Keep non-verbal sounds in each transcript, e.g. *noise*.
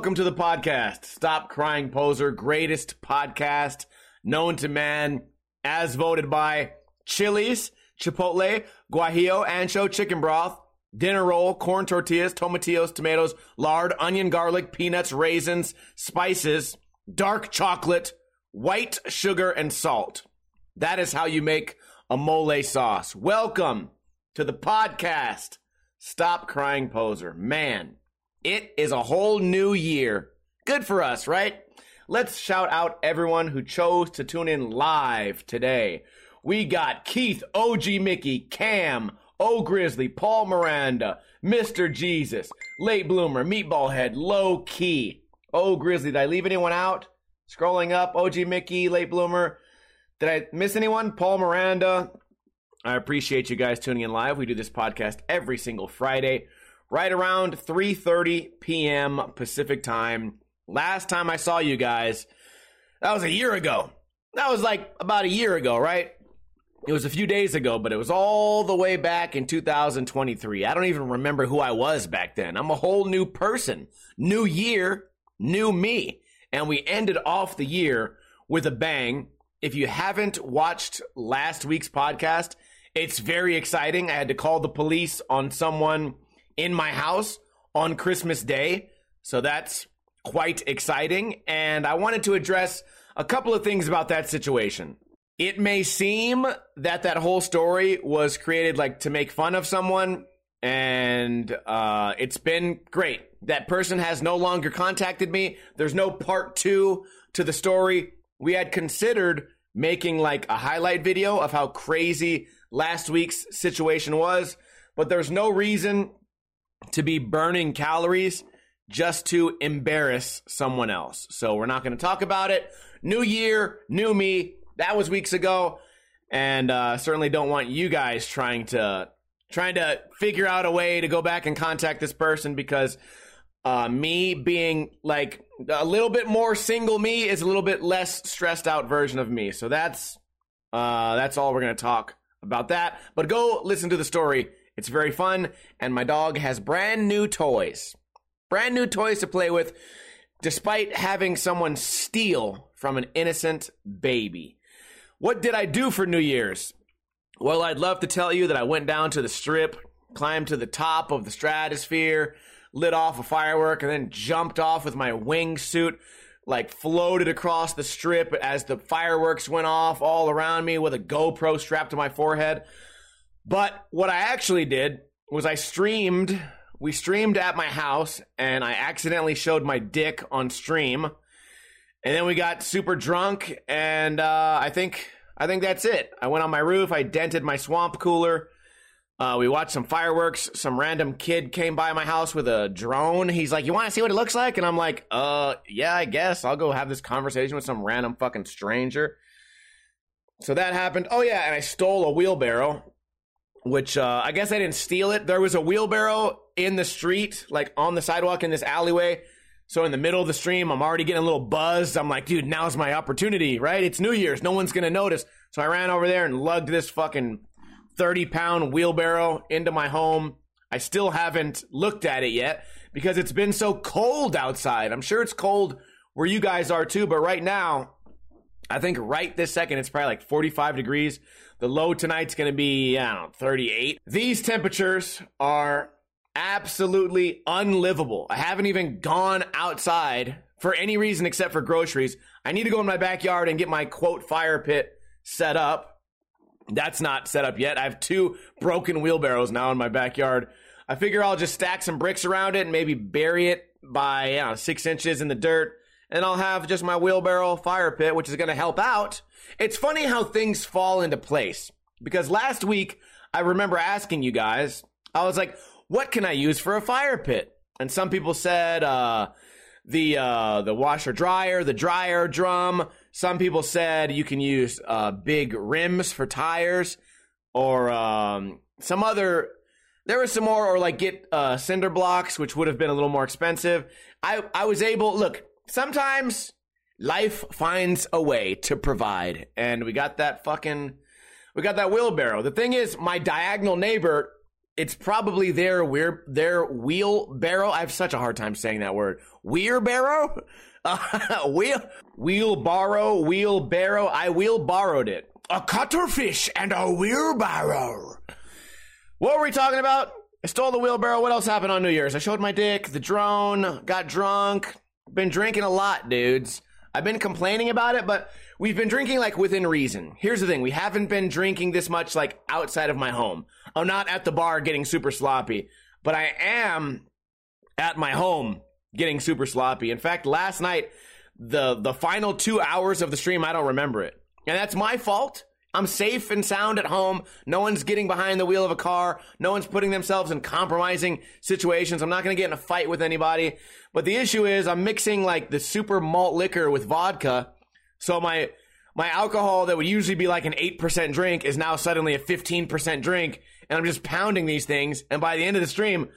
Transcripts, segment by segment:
Welcome to the podcast. Stop Crying Poser, greatest podcast known to man, as voted by Chili's, Chipotle, Guajillo, Ancho, chicken broth, dinner roll, corn tortillas, tomatillos, tomatoes, lard, onion, garlic, peanuts, raisins, spices, dark chocolate, white sugar, and salt. That is how you make a mole sauce. Welcome to the podcast. Stop Crying Poser. Man. It is a whole new year. Good for us, right? Let's shout out everyone who chose to tune in live today. We got Keith, OG Mickey, Cam, O Grizzly, Paul Miranda, Mr. Jesus, Late Bloomer, Meatball Head, Low Key. O Grizzly, did I leave anyone out? Scrolling up, OG Mickey, Late Bloomer. Did I miss anyone? Paul Miranda. I appreciate you guys tuning in live. We do this podcast every single Friday right around 3:30 p.m. Pacific time. Last time I saw you guys, that was a year ago. That was like about a year ago, right? It was a few days ago, but it was all the way back in 2023. I don't even remember who I was back then. I'm a whole new person. New year, new me. And we ended off the year with a bang. If you haven't watched last week's podcast, it's very exciting. I had to call the police on someone in my house on Christmas Day. So that's quite exciting. And I wanted to address a couple of things about that situation. It may seem that that whole story was created like to make fun of someone, and uh, it's been great. That person has no longer contacted me. There's no part two to the story. We had considered making like a highlight video of how crazy last week's situation was, but there's no reason to be burning calories just to embarrass someone else. So we're not going to talk about it. New year, new me. That was weeks ago, and uh, certainly don't want you guys trying to trying to figure out a way to go back and contact this person because uh, me being like a little bit more single me is a little bit less stressed out version of me. So that's uh, that's all we're going to talk about that. But go listen to the story it's very fun, and my dog has brand new toys. Brand new toys to play with, despite having someone steal from an innocent baby. What did I do for New Year's? Well, I'd love to tell you that I went down to the strip, climbed to the top of the stratosphere, lit off a firework, and then jumped off with my wingsuit, like floated across the strip as the fireworks went off all around me with a GoPro strapped to my forehead. But what I actually did was I streamed. We streamed at my house, and I accidentally showed my dick on stream. And then we got super drunk, and uh, I think I think that's it. I went on my roof. I dented my swamp cooler. Uh, we watched some fireworks. Some random kid came by my house with a drone. He's like, "You want to see what it looks like?" And I'm like, "Uh, yeah, I guess I'll go have this conversation with some random fucking stranger." So that happened. Oh yeah, and I stole a wheelbarrow which uh, I guess I didn't steal it. There was a wheelbarrow in the street, like on the sidewalk in this alleyway. So in the middle of the stream, I'm already getting a little buzzed. I'm like, dude, now's my opportunity, right? It's New Year's. No one's going to notice. So I ran over there and lugged this fucking 30 pound wheelbarrow into my home. I still haven't looked at it yet because it's been so cold outside. I'm sure it's cold where you guys are too, but right now, I think right this second, it's probably like 45 degrees. The low tonight's going to be, I don't know, 38. These temperatures are absolutely unlivable. I haven't even gone outside for any reason except for groceries. I need to go in my backyard and get my quote fire pit set up. That's not set up yet. I have two broken wheelbarrows now in my backyard. I figure I'll just stack some bricks around it and maybe bury it by know, six inches in the dirt. And I'll have just my wheelbarrow fire pit, which is going to help out it's funny how things fall into place because last week I remember asking you guys, I was like, what can I use for a fire pit? And some people said, uh, the uh, the washer dryer, the dryer drum. Some people said you can use uh, big rims for tires, or um, some other. There was some more, or like get uh, cinder blocks, which would have been a little more expensive. I I was able look. Sometimes life finds a way to provide. And we got that fucking, we got that wheelbarrow. The thing is, my diagonal neighbor it's probably their weir- their wheelbarrow. I have such a hard time saying that word. Wheelbarrow? Uh, *laughs* wheel wheelbarrow, wheelbarrow. I wheel borrowed it. A cuttlefish and a wheelbarrow. What were we talking about? I stole the wheelbarrow. What else happened on New Year's? I showed my dick, the drone, got drunk, been drinking a lot, dudes. I've been complaining about it, but we've been drinking like within reason. Here's the thing. We haven't been drinking this much like outside of my home. I'm not at the bar getting super sloppy, but I am at my home getting super sloppy. In fact, last night, the, the final two hours of the stream, I don't remember it. And that's my fault. I'm safe and sound at home. No one's getting behind the wheel of a car. No one's putting themselves in compromising situations. I'm not going to get in a fight with anybody. But the issue is I'm mixing like the super malt liquor with vodka. So my, my alcohol that would usually be like an 8% drink is now suddenly a 15% drink. And I'm just pounding these things. And by the end of the stream,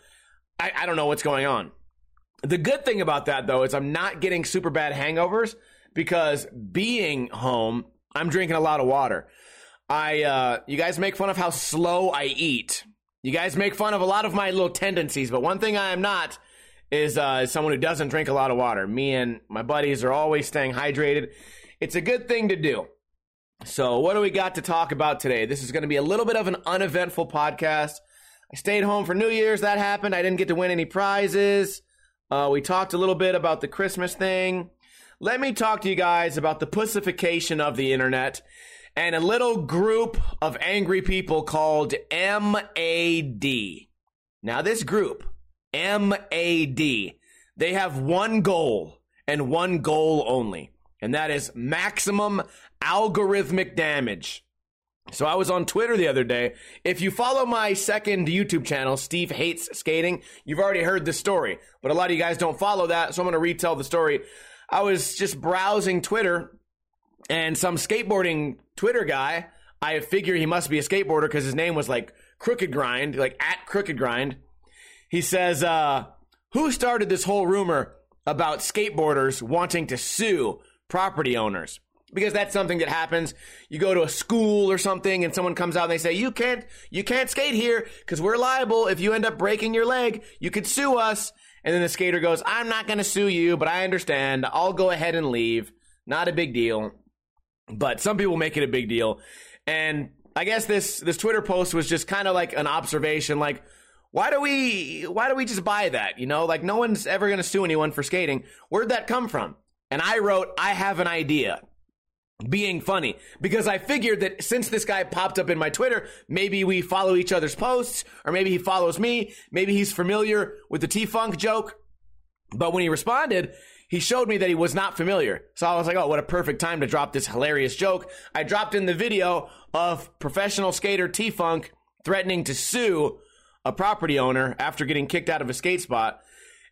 I, I don't know what's going on. The good thing about that though is I'm not getting super bad hangovers because being home, I'm drinking a lot of water. I, uh, you guys make fun of how slow I eat. You guys make fun of a lot of my little tendencies, but one thing I am not is, uh, someone who doesn't drink a lot of water. Me and my buddies are always staying hydrated. It's a good thing to do. So, what do we got to talk about today? This is going to be a little bit of an uneventful podcast. I stayed home for New Year's. That happened. I didn't get to win any prizes. Uh, we talked a little bit about the Christmas thing. Let me talk to you guys about the pussification of the internet and a little group of angry people called MAD. Now, this group, MAD, they have one goal and one goal only, and that is maximum algorithmic damage. So I was on Twitter the other day. If you follow my second YouTube channel, Steve Hates Skating, you've already heard the story, but a lot of you guys don't follow that, so I'm going to retell the story. I was just browsing Twitter and some skateboarding Twitter guy, I figure he must be a skateboarder because his name was like Crooked Grind, like at Crooked Grind. He says, uh, who started this whole rumor about skateboarders wanting to sue property owners? Because that's something that happens. You go to a school or something and someone comes out and they say, you can't, you can't skate here because we're liable. If you end up breaking your leg, you could sue us. And then the skater goes, I'm not going to sue you, but I understand. I'll go ahead and leave. Not a big deal. But some people make it a big deal. And I guess this this Twitter post was just kind of like an observation like why do we why do we just buy that? You know, like no one's ever going to sue anyone for skating. Where'd that come from? And I wrote, I have an idea. Being funny because I figured that since this guy popped up in my Twitter, maybe we follow each other's posts, or maybe he follows me. Maybe he's familiar with the T Funk joke. But when he responded, he showed me that he was not familiar. So I was like, oh, what a perfect time to drop this hilarious joke. I dropped in the video of professional skater T Funk threatening to sue a property owner after getting kicked out of a skate spot.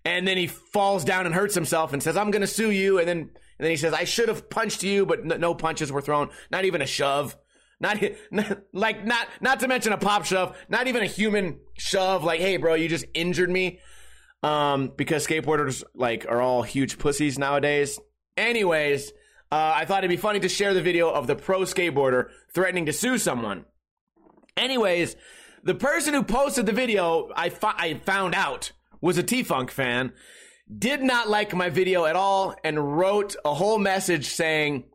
And then he falls down and hurts himself and says, I'm going to sue you. And then, and then he says, I should have punched you, but no punches were thrown. Not even a shove. Not, *laughs* not, like not not to mention a pop shove, not even a human shove like hey bro, you just injured me um, because skateboarders like are all huge pussies nowadays. Anyways, uh, I thought it'd be funny to share the video of the pro skateboarder threatening to sue someone. Anyways, the person who posted the video, I, I found out, was a T Funk fan, did not like my video at all, and wrote a whole message saying,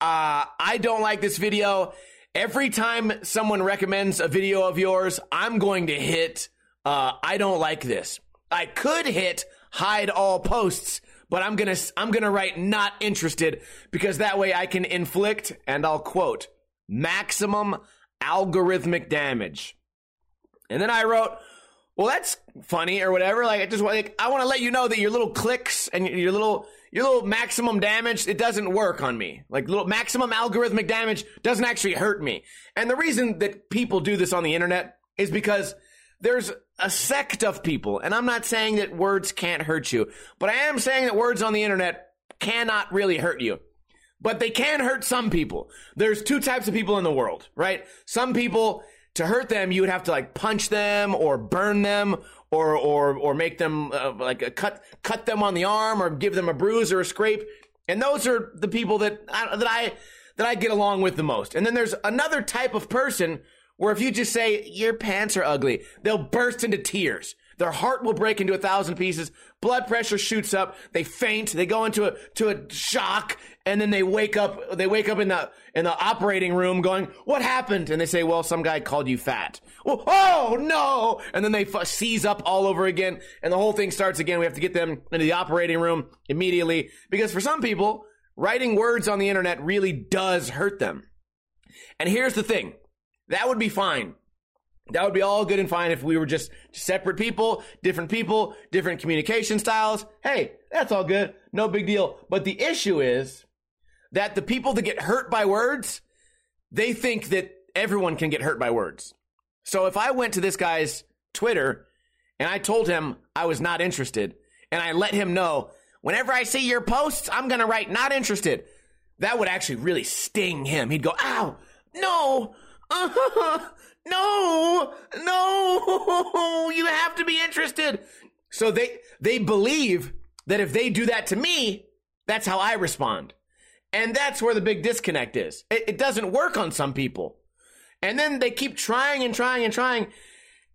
uh, I don't like this video. Every time someone recommends a video of yours, I'm going to hit, uh, I don't like this. I could hit hide all posts, but I'm gonna I'm gonna write not interested because that way I can inflict and I'll quote maximum algorithmic damage. And then I wrote, well, that's funny or whatever. Like I just like I want to let you know that your little clicks and your little your little maximum damage it doesn't work on me. Like little maximum algorithmic damage doesn't actually hurt me. And the reason that people do this on the internet is because there's a sect of people, and I'm not saying that words can't hurt you, but I am saying that words on the internet cannot really hurt you. But they can hurt some people. There's two types of people in the world, right? Some people, to hurt them, you would have to like punch them or burn them or or or make them uh, like a cut cut them on the arm or give them a bruise or a scrape. And those are the people that I, that I that I get along with the most. And then there's another type of person where if you just say, your pants are ugly, they'll burst into tears. Their heart will break into a thousand pieces. Blood pressure shoots up. They faint. They go into a, to a shock. And then they wake up, they wake up in the, in the operating room going, what happened? And they say, well, some guy called you fat. Well, oh no. And then they f- seize up all over again. And the whole thing starts again. We have to get them into the operating room immediately because for some people, writing words on the internet really does hurt them. And here's the thing. That would be fine. That would be all good and fine if we were just separate people, different people, different communication styles. Hey, that's all good. No big deal. But the issue is that the people that get hurt by words, they think that everyone can get hurt by words. So if I went to this guy's Twitter and I told him I was not interested and I let him know, whenever I see your posts, I'm going to write not interested. That would actually really sting him. He'd go, ow, no, uh, no, no, *laughs* you have to be interested. So they, they believe that if they do that to me, that's how I respond. And that's where the big disconnect is. It, it doesn't work on some people. And then they keep trying and trying and trying.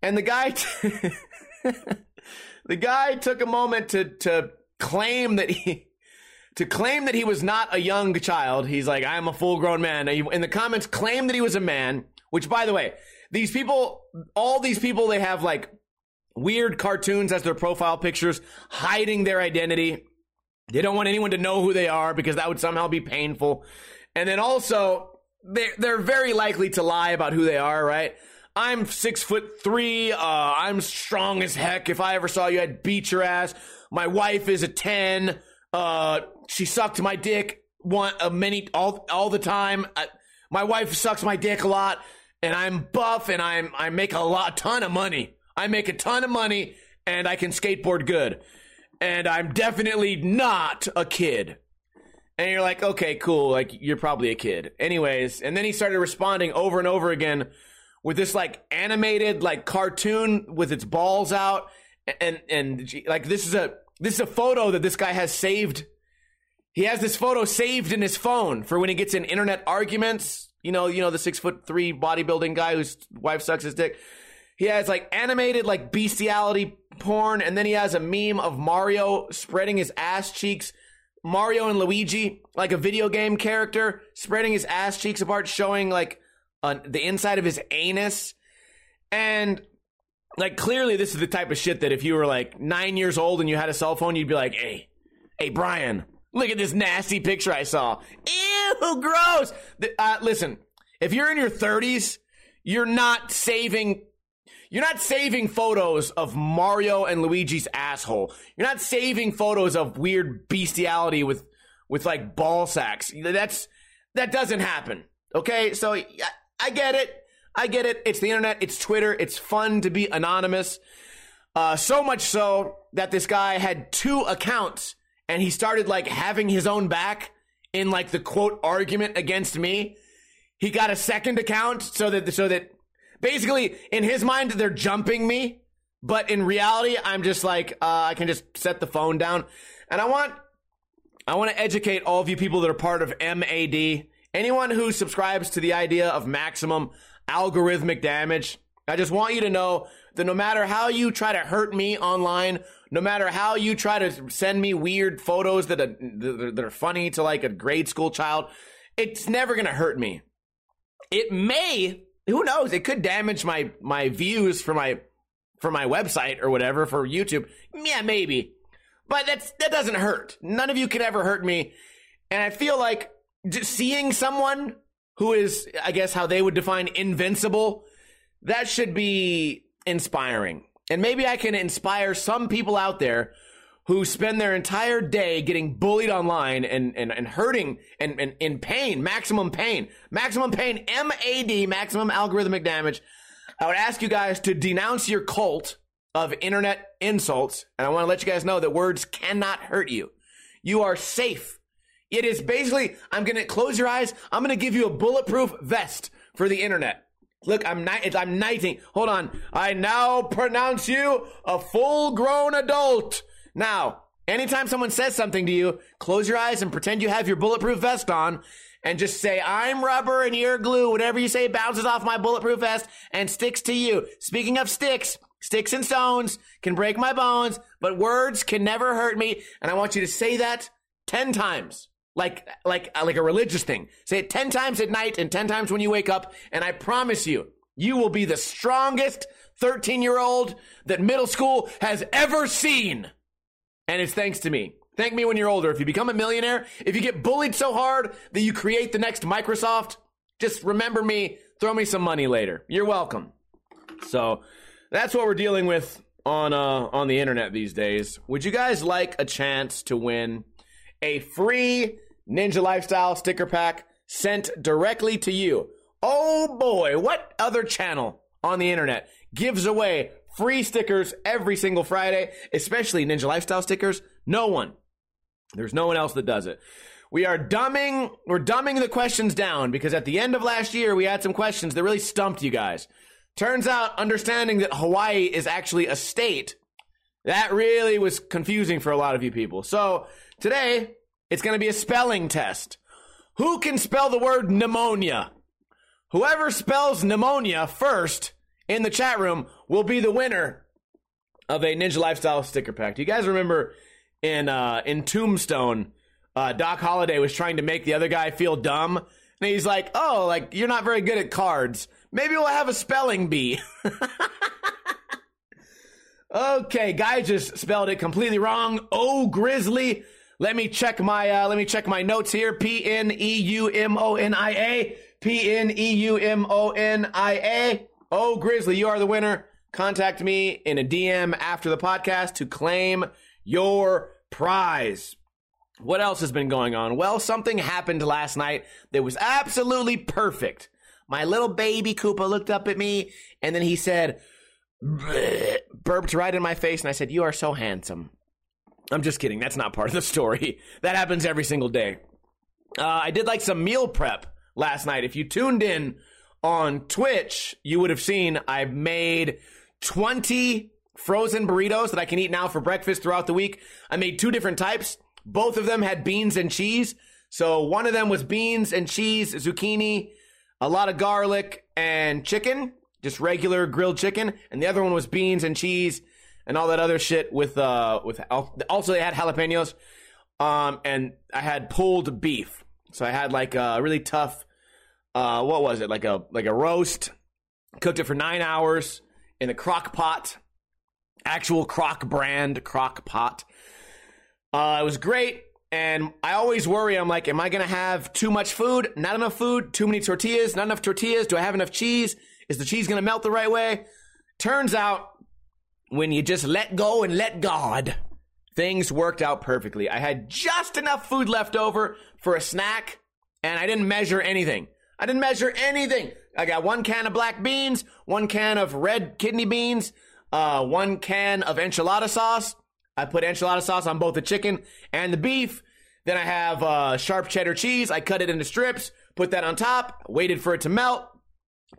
And the guy, t- *laughs* the guy took a moment to, to claim that he, to claim that he was not a young child. He's like, I'm a full grown man. In the comments, claim that he was a man, which by the way, these people, all these people, they have like weird cartoons as their profile pictures, hiding their identity. They don't want anyone to know who they are because that would somehow be painful. And then also, they're, they're very likely to lie about who they are, right? I'm six foot three. Uh, I'm strong as heck. If I ever saw you, I'd beat your ass. My wife is a 10. Uh, she sucked my dick one, uh, many, all, all the time. I, my wife sucks my dick a lot and I'm buff and I'm, I make a lot, ton of money. I make a ton of money and I can skateboard good and I'm definitely not a kid. And you're like, okay, cool. Like, you're probably a kid. Anyways, and then he started responding over and over again with this like animated like cartoon with its balls out. And, and like, this is a, this is a photo that this guy has saved. He has this photo saved in his phone for when he gets in internet arguments. You know, you know, the six foot three bodybuilding guy whose wife sucks his dick. He has like animated like bestiality porn, and then he has a meme of Mario spreading his ass cheeks. Mario and Luigi, like a video game character, spreading his ass cheeks apart, showing like the inside of his anus. And like clearly, this is the type of shit that if you were like nine years old and you had a cell phone, you'd be like, "Hey, hey, Brian, look at this nasty picture I saw. Ew, gross." Uh, listen, if you're in your 30s, you're not saving you're not saving photos of Mario and Luigi's asshole. You're not saving photos of weird bestiality with with like ball sacks. That's that doesn't happen. Okay? So I, I get it. I get it. It's the internet, it's Twitter. It's fun to be anonymous. Uh, so much so that this guy had two accounts and he started like having his own back in like the quote argument against me. He got a second account so that so that basically in his mind they're jumping me, but in reality I'm just like uh, I can just set the phone down, and I want I want to educate all of you people that are part of MAD. Anyone who subscribes to the idea of maximum algorithmic damage, I just want you to know that no matter how you try to hurt me online, no matter how you try to send me weird photos that are, that are funny to like a grade school child, it's never going to hurt me. It may who knows? It could damage my my views for my for my website or whatever for YouTube. Yeah, maybe. But that's that doesn't hurt. None of you can ever hurt me. And I feel like seeing someone who is I guess how they would define invincible, that should be inspiring. And maybe I can inspire some people out there who spend their entire day getting bullied online and, and, and hurting and, and in pain, maximum pain, maximum pain, MAD, maximum algorithmic damage. I would ask you guys to denounce your cult of internet insults. And I want to let you guys know that words cannot hurt you. You are safe. It is basically, I'm going to close your eyes. I'm going to give you a bulletproof vest for the internet. Look, I'm ni- I'm knighting. Hold on. I now pronounce you a full grown adult. Now, Anytime someone says something to you, close your eyes and pretend you have your bulletproof vest on and just say, I'm rubber and you're glue. Whatever you say bounces off my bulletproof vest and sticks to you. Speaking of sticks, sticks and stones can break my bones, but words can never hurt me. And I want you to say that 10 times. Like, like, like a religious thing. Say it 10 times at night and 10 times when you wake up. And I promise you, you will be the strongest 13 year old that middle school has ever seen. And it's thanks to me. Thank me when you're older. If you become a millionaire, if you get bullied so hard that you create the next Microsoft, just remember me, throw me some money later. You're welcome. So that's what we're dealing with on uh, on the internet these days. Would you guys like a chance to win a free Ninja Lifestyle sticker pack sent directly to you? Oh boy, what other channel on the internet gives away free stickers every single Friday, especially Ninja Lifestyle stickers? No one. There's no one else that does it. We are dumbing, we're dumbing the questions down because at the end of last year, we had some questions that really stumped you guys. Turns out understanding that Hawaii is actually a state, that really was confusing for a lot of you people. So today, it's going to be a spelling test. Who can spell the word pneumonia? Whoever spells pneumonia first in the chat room will be the winner of a Ninja Lifestyle sticker pack. Do you guys remember in uh, in Tombstone, uh, Doc Holliday was trying to make the other guy feel dumb, and he's like, "Oh, like you're not very good at cards. Maybe we'll have a spelling bee." *laughs* okay, guy just spelled it completely wrong. Oh, grizzly. Let me check my uh, let me check my notes here. P N E U M O N I A. P N E U M O N I A. Oh, Grizzly, you are the winner. Contact me in a DM after the podcast to claim your prize. What else has been going on? Well, something happened last night that was absolutely perfect. My little baby Koopa looked up at me and then he said, burped right in my face, and I said, You are so handsome. I'm just kidding. That's not part of the story. *laughs* That happens every single day. Uh, I did like some meal prep last night. If you tuned in on Twitch, you would have seen I made 20 frozen burritos that I can eat now for breakfast throughout the week. I made two different types. Both of them had beans and cheese. So one of them was beans and cheese, zucchini, a lot of garlic and chicken, just regular grilled chicken. And the other one was beans and cheese and all that other shit with, uh, with, also they had jalapenos. Um, and I had pulled beef. So I had like a really tough, uh, what was it? Like a, like a roast. Cooked it for nine hours in a crock pot actual crock brand crock pot. Uh, it was great. And I always worry, I'm like, am I going to have too much food? Not enough food? Too many tortillas? Not enough tortillas? Do I have enough cheese? Is the cheese going to melt the right way? Turns out, when you just let go and let God, things worked out perfectly. I had just enough food left over for a snack, and I didn't measure anything. I didn't measure anything. I got one can of black beans, one can of red kidney beans, uh, one can of enchilada sauce. I put enchilada sauce on both the chicken and the beef. Then I have uh, sharp cheddar cheese. I cut it into strips, put that on top, waited for it to melt,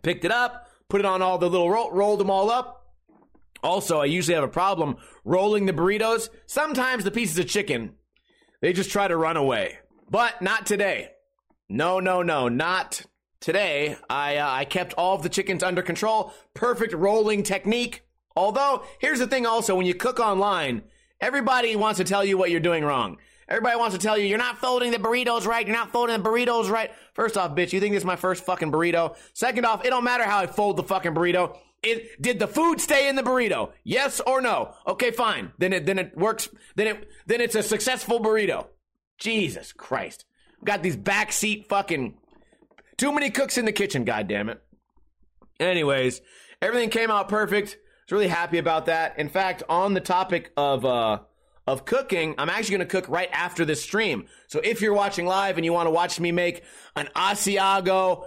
picked it up, put it on all the little roll, rolled them all up. Also, I usually have a problem rolling the burritos. Sometimes the pieces of chicken, they just try to run away. But not today. No, no, no, not today. I uh, I kept all of the chickens under control. Perfect rolling technique. Although, here's the thing also, when you cook online, everybody wants to tell you what you're doing wrong. Everybody wants to tell you, you're not folding the burritos right, you're not folding the burritos right. First off, bitch, you think this is my first fucking burrito? Second off, it don't matter how I fold the fucking burrito. It, did the food stay in the burrito? Yes or no? Okay, fine. Then it, then it works. Then it, then it's a successful burrito. Jesus Christ. Got these backseat fucking, too many cooks in the kitchen, God damn it. Anyways, everything came out perfect I was really happy about that. In fact, on the topic of uh, of cooking, I'm actually going to cook right after this stream. So if you're watching live and you want to watch me make an Asiago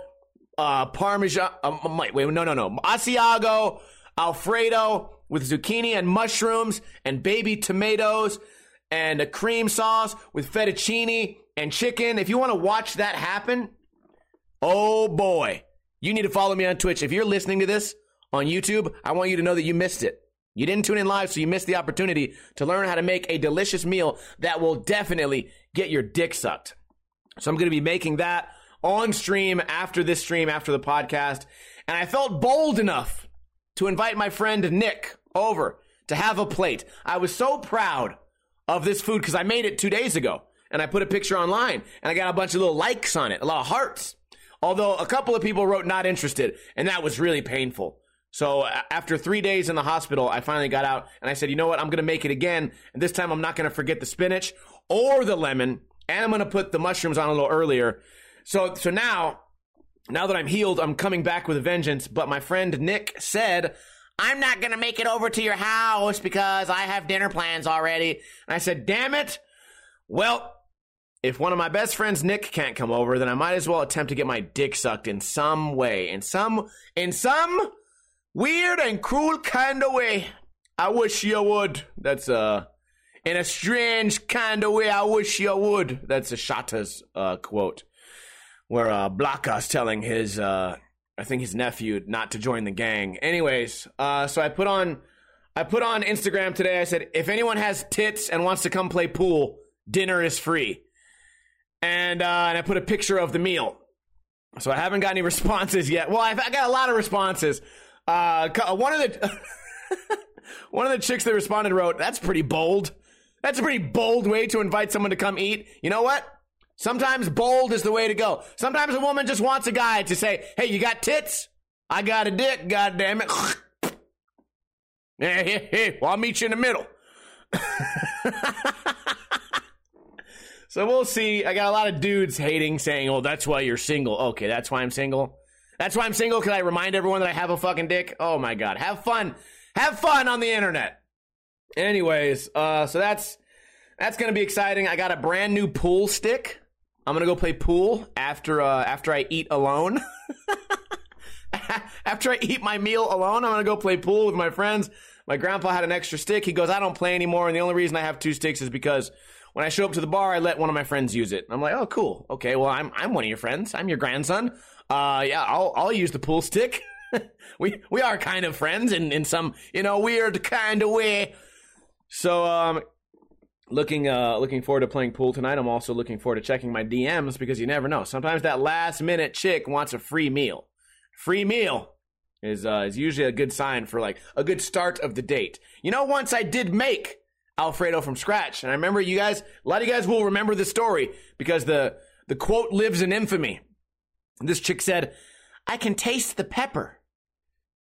uh, Parmesan, uh, wait, no, no, no, Asiago Alfredo with zucchini and mushrooms and baby tomatoes and a cream sauce with fettuccine and chicken. If you want to watch that happen, oh boy, you need to follow me on Twitch. If you're listening to this on YouTube, I want you to know that you missed it. You didn't tune in live, so you missed the opportunity to learn how to make a delicious meal that will definitely get your dick sucked. So I'm going to be making that on stream after this stream, after the podcast. And I felt bold enough to invite my friend Nick over to have a plate. I was so proud of this food because I made it two days ago and I put a picture online and I got a bunch of little likes on it, a lot of hearts. Although a couple of people wrote not interested and that was really painful. So after three days in the hospital, I finally got out and I said, you know what? I'm going to make it again. And this time I'm not going to forget the spinach or the lemon. And I'm going to put the mushrooms on a little earlier. So, so now, now that I'm healed, I'm coming back with a vengeance. But my friend Nick said, I'm not going to make it over to your house because I have dinner plans already. And I said, damn it. Well, if one of my best friends Nick can't come over, then I might as well attempt to get my dick sucked in some way, in some, in some weird and cruel kind of way. I wish you would. That's uh in a strange kind of way. I wish you would. That's a Shatta's uh, quote, where uh, telling his uh, I think his nephew not to join the gang. Anyways, uh, so I put on I put on Instagram today. I said if anyone has tits and wants to come play pool, dinner is free. And uh, and I put a picture of the meal. So I haven't got any *laughs* responses yet. Well, I've I got a lot of responses. Uh, one of the *laughs* one of the chicks that responded wrote, "That's pretty bold. That's a pretty bold way to invite someone to come eat." You know what? Sometimes bold is the way to go. Sometimes a woman just wants a guy to say, "Hey, you got tits? I got a dick. God damn it." *laughs* Hey, hey, hey, well, I'll meet you in the middle. *laughs* so we'll see. I got a lot of dudes hating, saying, "Oh, that's why you're single." Okay, that's why I'm single. That's why I'm single because I remind everyone that I have a fucking dick. Oh my god, have fun, have fun on the internet. Anyways, uh, so that's that's gonna be exciting. I got a brand new pool stick. I'm gonna go play pool after uh, after I eat alone. *laughs* after I eat my meal alone, I'm gonna go play pool with my friends. My grandpa had an extra stick. He goes, I don't play anymore, and the only reason I have two sticks is because when I show up to the bar, I let one of my friends use it. I'm like, oh, cool. Okay, well, I'm I'm one of your friends. I'm your grandson. Uh, yeah, I'll I'll use the pool stick. *laughs* we we are kind of friends in in some you know weird kind of way. So um, looking uh looking forward to playing pool tonight. I'm also looking forward to checking my DMs because you never know. Sometimes that last minute chick wants a free meal. Free meal is uh, is usually a good sign for like a good start of the date. You know, once I did make Alfredo from scratch, and I remember you guys. A lot of you guys will remember the story because the the quote lives in infamy. This chick said, I can taste the pepper.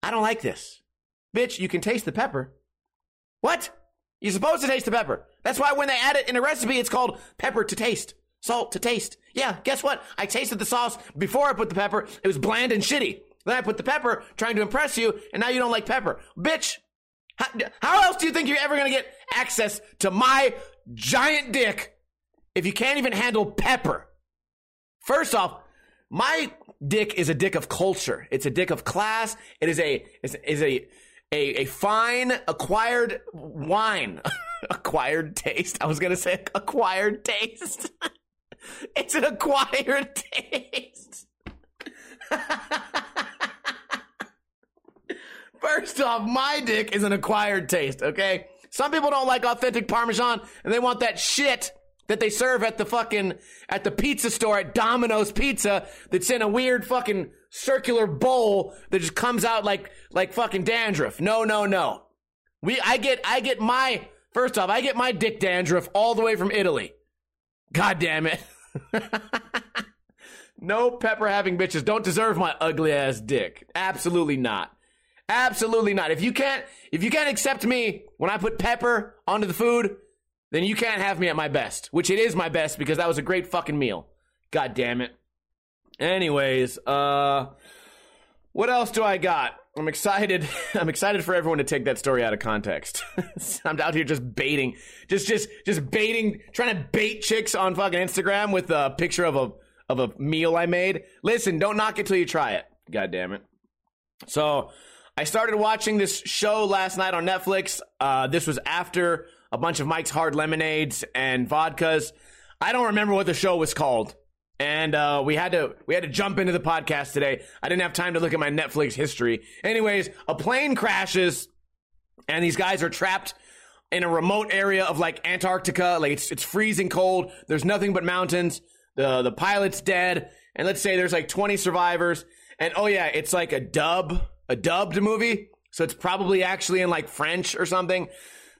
I don't like this. Bitch, you can taste the pepper. What? You're supposed to taste the pepper. That's why when they add it in a recipe, it's called pepper to taste. Salt to taste. Yeah, guess what? I tasted the sauce before I put the pepper. It was bland and shitty. Then I put the pepper trying to impress you, and now you don't like pepper. Bitch, how, how else do you think you're ever going to get access to my giant dick if you can't even handle pepper? First off, my dick is a dick of culture. It's a dick of class. It is a is, is a, a a fine acquired wine, *laughs* acquired taste. I was gonna say acquired taste. *laughs* it's an acquired *laughs* taste. First off, my dick is an acquired taste. Okay, some people don't like authentic Parmesan, and they want that shit that they serve at the fucking at the pizza store at Domino's Pizza that's in a weird fucking circular bowl that just comes out like like fucking dandruff. No, no, no. We I get I get my first off, I get my dick dandruff all the way from Italy. God damn it. *laughs* no pepper having bitches don't deserve my ugly ass dick. Absolutely not. Absolutely not. If you can't if you can't accept me when I put pepper onto the food, then you can't have me at my best, which it is my best because that was a great fucking meal. God damn it. Anyways, uh, what else do I got? I'm excited. *laughs* I'm excited for everyone to take that story out of context. *laughs* I'm out here just baiting, just, just, just baiting, trying to bait chicks on fucking Instagram with a picture of a, of a meal I made. Listen, don't knock it till you try it. God damn it. So I started watching this show last night on Netflix. Uh, this was after a bunch of Mike's Hard Lemonades and vodkas. I don't remember what the show was called. And uh, we had to we had to jump into the podcast today. I didn't have time to look at my Netflix history. Anyways, a plane crashes and these guys are trapped in a remote area of like Antarctica. Like it's it's freezing cold. There's nothing but mountains. The the pilot's dead, and let's say there's like 20 survivors. And oh yeah, it's like a dub, a dubbed movie. So it's probably actually in like French or something.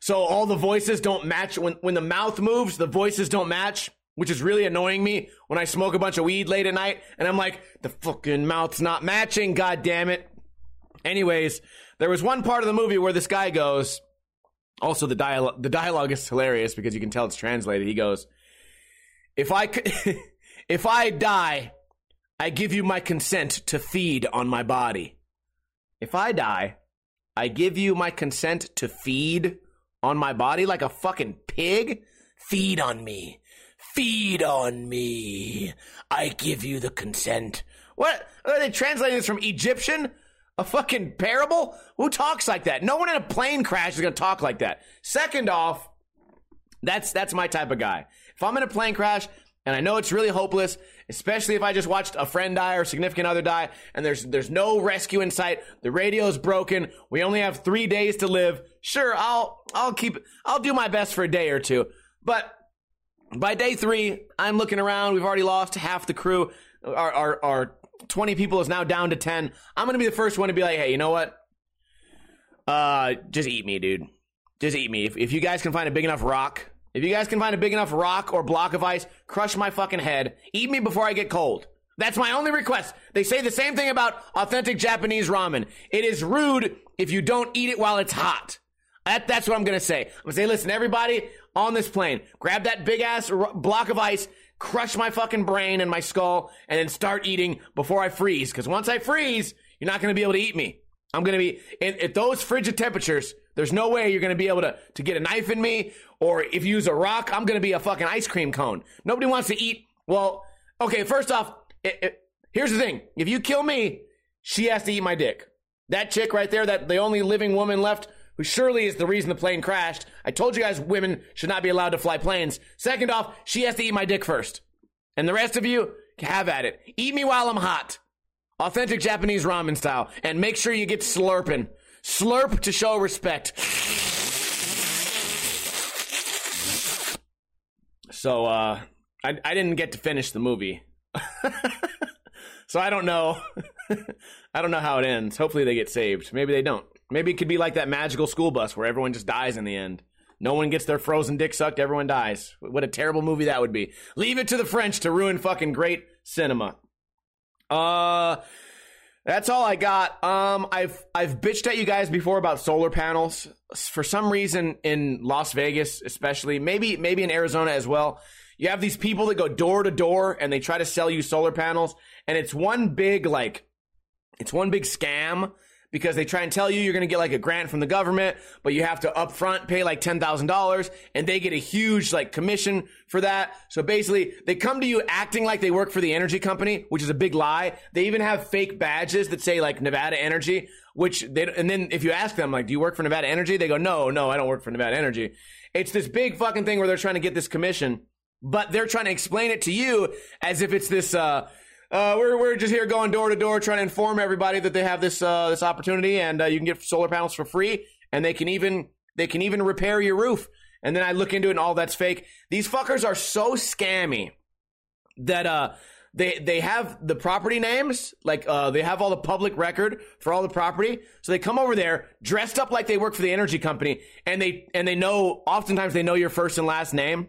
So all the voices don't match when when the mouth moves, the voices don't match, which is really annoying me when I smoke a bunch of weed late at night and I'm like, the fucking mouth's not matching, god damn it. Anyways, there was one part of the movie where this guy goes, also the dialogue the dialogue is hilarious because you can tell it's translated. He goes, "If I could *laughs* if I die, I give you my consent to feed on my body. If I die, I give you my consent to feed on my body like a fucking pig? Feed on me. Feed on me. I give you the consent. What? Are they translating this from Egyptian? A fucking parable? Who talks like that? No one in a plane crash is going to talk like that. Second off, that's that's my type of guy. If I'm in a plane crash and I know it's really hopeless, especially if I just watched a friend die or significant other die and there's there's no rescue in sight, the radio's broken, we only have 3 days to live. Sure, I'll I'll keep I'll do my best for a day or two. But by day 3, I'm looking around, we've already lost half the crew. Our our, our 20 people is now down to 10. I'm to be the first one to be like, "Hey, you know what? Uh just eat me, dude. Just eat me. If, if you guys can find a big enough rock if you guys can find a big enough rock or block of ice, crush my fucking head. Eat me before I get cold. That's my only request. They say the same thing about authentic Japanese ramen. It is rude if you don't eat it while it's hot. That, that's what I'm gonna say. I'm gonna say, listen, everybody on this plane, grab that big ass r- block of ice, crush my fucking brain and my skull, and then start eating before I freeze. Because once I freeze, you're not gonna be able to eat me. I'm gonna be at those frigid temperatures. There's no way you're gonna be able to to get a knife in me or if you use a rock, I'm going to be a fucking ice cream cone. Nobody wants to eat. Well, okay, first off, it, it, here's the thing. If you kill me, she has to eat my dick. That chick right there, that the only living woman left, who surely is the reason the plane crashed. I told you guys women should not be allowed to fly planes. Second off, she has to eat my dick first. And the rest of you, have at it. Eat me while I'm hot. Authentic Japanese ramen style. And make sure you get slurping. Slurp to show respect. So uh, I I didn't get to finish the movie, *laughs* so I don't know. *laughs* I don't know how it ends. Hopefully they get saved. Maybe they don't. Maybe it could be like that magical school bus where everyone just dies in the end. No one gets their frozen dick sucked. Everyone dies. What a terrible movie that would be. Leave it to the French to ruin fucking great cinema. Uh. That's all I got. Um, I've I've bitched at you guys before about solar panels. For some reason, in Las Vegas, especially, maybe maybe in Arizona as well, you have these people that go door to door and they try to sell you solar panels, and it's one big like, it's one big scam because they try and tell you you're going to get like a grant from the government, but you have to upfront pay like $10,000 and they get a huge like commission for that. So basically they come to you acting like they work for the energy company, which is a big lie. They even have fake badges that say like Nevada Energy, which they, and then if you ask them like, do you work for Nevada Energy? They go, no, no, I don't work for Nevada Energy. It's this big fucking thing where they're trying to get this commission, but they're trying to explain it to you as if it's this, uh, uh, we're, we're just here going door to door trying to inform everybody that they have this uh, this opportunity and uh, you can get solar panels for free and they can even they can even repair your roof. And then I look into it and all that's fake. These fuckers are so scammy that uh they they have the property names like uh they have all the public record for all the property so they come over there dressed up like they work for the energy company and they and they know oftentimes they know your first and last name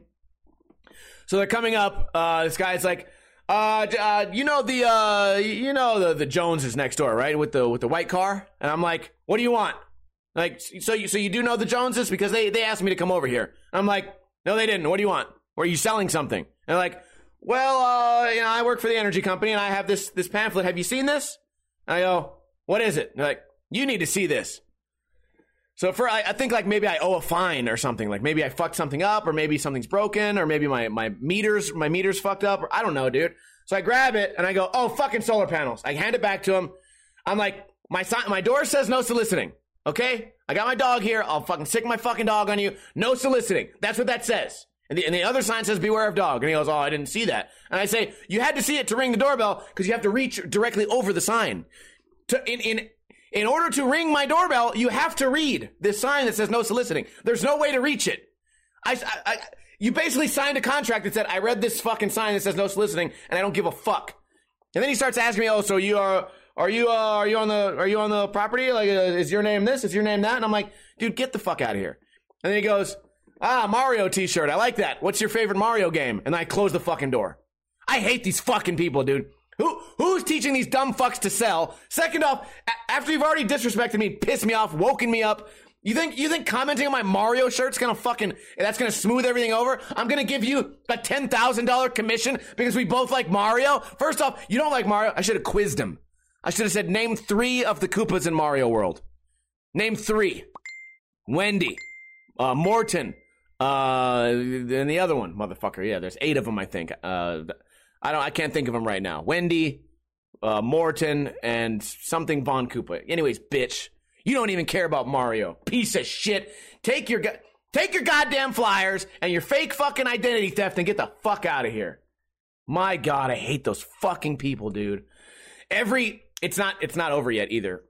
so they're coming up uh this guy's like uh, uh, you know the uh, you know the the Joneses next door, right? With the with the white car, and I'm like, what do you want? Like, so you so you do know the Joneses because they they asked me to come over here. I'm like, no, they didn't. What do you want? Are you selling something? And they're like, well, uh, you know, I work for the energy company and I have this this pamphlet. Have you seen this? And I go, what is it? And they're like, you need to see this. So for I, I, think like maybe I owe a fine or something. Like maybe I fucked something up, or maybe something's broken, or maybe my my meters my meters fucked up, or I don't know, dude. So I grab it and I go, oh fucking solar panels. I hand it back to him. I'm like, my sign, my door says no soliciting. Okay, I got my dog here. I'll fucking sick my fucking dog on you. No soliciting. That's what that says. And the, and the other sign says beware of dog. And he goes, oh, I didn't see that. And I say, you had to see it to ring the doorbell because you have to reach directly over the sign. To in in In order to ring my doorbell, you have to read this sign that says no soliciting. There's no way to reach it. I, I, I you basically signed a contract that said, I read this fucking sign that says no soliciting and I don't give a fuck. And then he starts asking me, oh, so you are, are you, uh, are you on the, are you on the property? Like, uh, is your name this? Is your name that? And I'm like, dude, get the fuck out of here. And then he goes, ah, Mario t-shirt. I like that. What's your favorite Mario game? And I close the fucking door. I hate these fucking people, dude. Who who's teaching these dumb fucks to sell? Second off, a- after you've already disrespected me, pissed me off, woken me up, you think you think commenting on my Mario shirt's gonna fucking that's gonna smooth everything over? I'm gonna give you a ten thousand dollar commission because we both like Mario. First off, you don't like Mario. I should have quizzed him. I should have said name three of the Koopas in Mario World. Name three. Wendy, uh, Morton, uh, and the other one, motherfucker. Yeah, there's eight of them, I think. Uh, I don't. I can't think of them right now. Wendy, uh, Morton, and something Von Koopa. Anyways, bitch, you don't even care about Mario. Piece of shit. Take your take your goddamn flyers and your fake fucking identity theft and get the fuck out of here. My God, I hate those fucking people, dude. Every it's not it's not over yet either.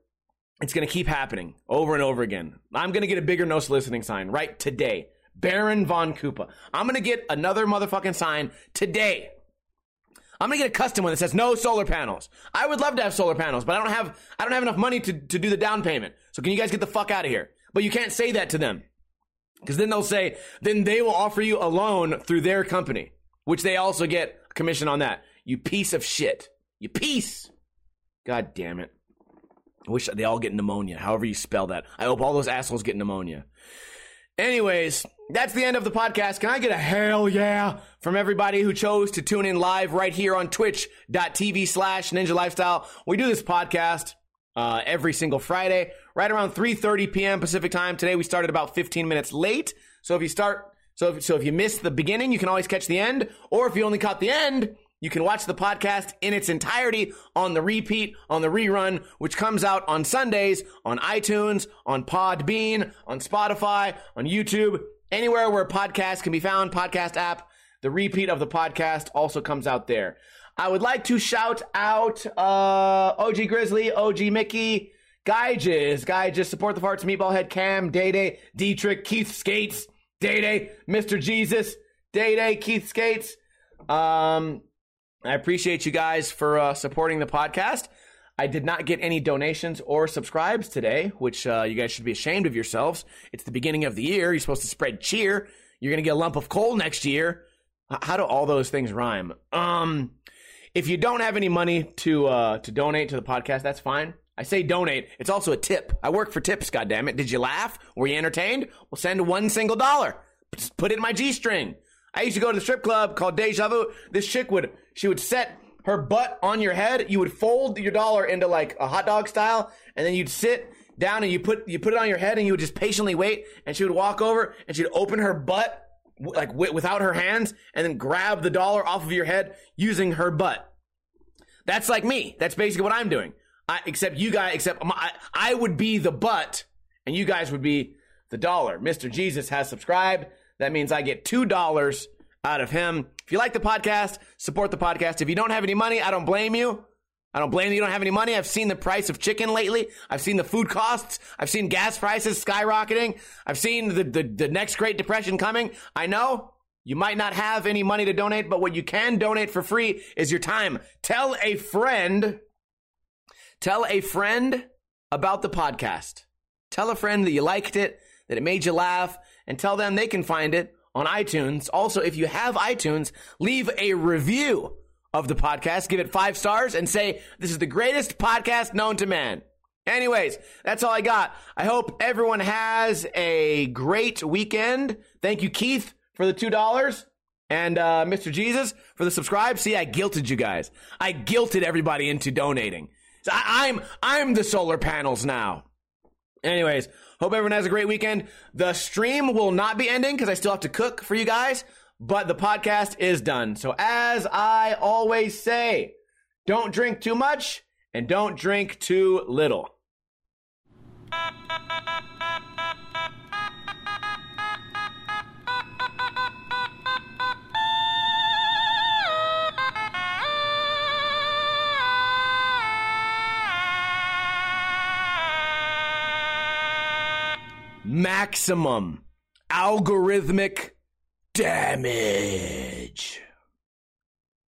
It's gonna keep happening over and over again. I'm gonna get a bigger no soliciting sign right today. Baron Von Koopa. I'm gonna get another motherfucking sign today. I'm gonna get a custom one that says no solar panels. I would love to have solar panels, but I don't have I don't have enough money to, to do the down payment. So can you guys get the fuck out of here? But you can't say that to them. Because then they'll say, then they will offer you a loan through their company, which they also get commission on that. You piece of shit. You piece. God damn it. I wish they all get pneumonia, however you spell that. I hope all those assholes get pneumonia. Anyways, that's the end of the podcast. Can I get a hell yeah from everybody who chose to tune in live right here on twitch.tv slash ninja lifestyle? We do this podcast uh, every single Friday, right around 3.30 p.m. Pacific time. Today we started about 15 minutes late. So if you start, so if, so if you missed the beginning, you can always catch the end. Or if you only caught the end, you can watch the podcast in its entirety on the repeat, on the rerun, which comes out on Sundays on iTunes, on Podbean, on Spotify, on YouTube, anywhere where podcasts can be found, podcast app. The repeat of the podcast also comes out there. I would like to shout out uh, OG Grizzly, OG Mickey, Guy Jizz, Guy Support the Farts, Meatball Head, Cam, Day Day, Dietrich, Keith Skates, Day Day, Mr. Jesus, Day Day, Keith Skates. Um, I appreciate you guys for uh, supporting the podcast. I did not get any donations or subscribes today, which uh, you guys should be ashamed of yourselves. It's the beginning of the year. You're supposed to spread cheer. You're going to get a lump of coal next year. How do all those things rhyme? Um, if you don't have any money to uh, to donate to the podcast, that's fine. I say donate. It's also a tip. I work for tips. God damn it! Did you laugh? Were you entertained? Well, send one single dollar. Just put it in my g string. I used to go to the strip club called Deja Vu. This chick would she would set her butt on your head. You would fold your dollar into like a hot dog style, and then you'd sit down and you put you put it on your head, and you would just patiently wait. And she would walk over and she'd open her butt like wi- without her hands, and then grab the dollar off of your head using her butt. That's like me. That's basically what I'm doing. I, except you guys, except my, I, I would be the butt, and you guys would be the dollar. Mr. Jesus has subscribed. That means I get two dollars out of him. If you like the podcast, support the podcast. If you don't have any money, I don't blame you. I don't blame you. You don't have any money. I've seen the price of chicken lately. I've seen the food costs. I've seen gas prices skyrocketing. I've seen the, the, the next Great Depression coming. I know you might not have any money to donate, but what you can donate for free is your time. Tell a friend, tell a friend about the podcast. Tell a friend that you liked it, that it made you laugh, and tell them they can find it on iTunes. Also, if you have iTunes, leave a review of the podcast, give it five stars, and say, This is the greatest podcast known to man. Anyways, that's all I got. I hope everyone has a great weekend. Thank you, Keith, for the $2. And uh, Mr. Jesus for the subscribe. See, I guilted you guys. I guilted everybody into donating. So I, I'm I'm the solar panels now. Anyways, hope everyone has a great weekend. The stream will not be ending because I still have to cook for you guys, but the podcast is done. So as I always say, don't drink too much and don't drink too little. maximum algorithmic damage.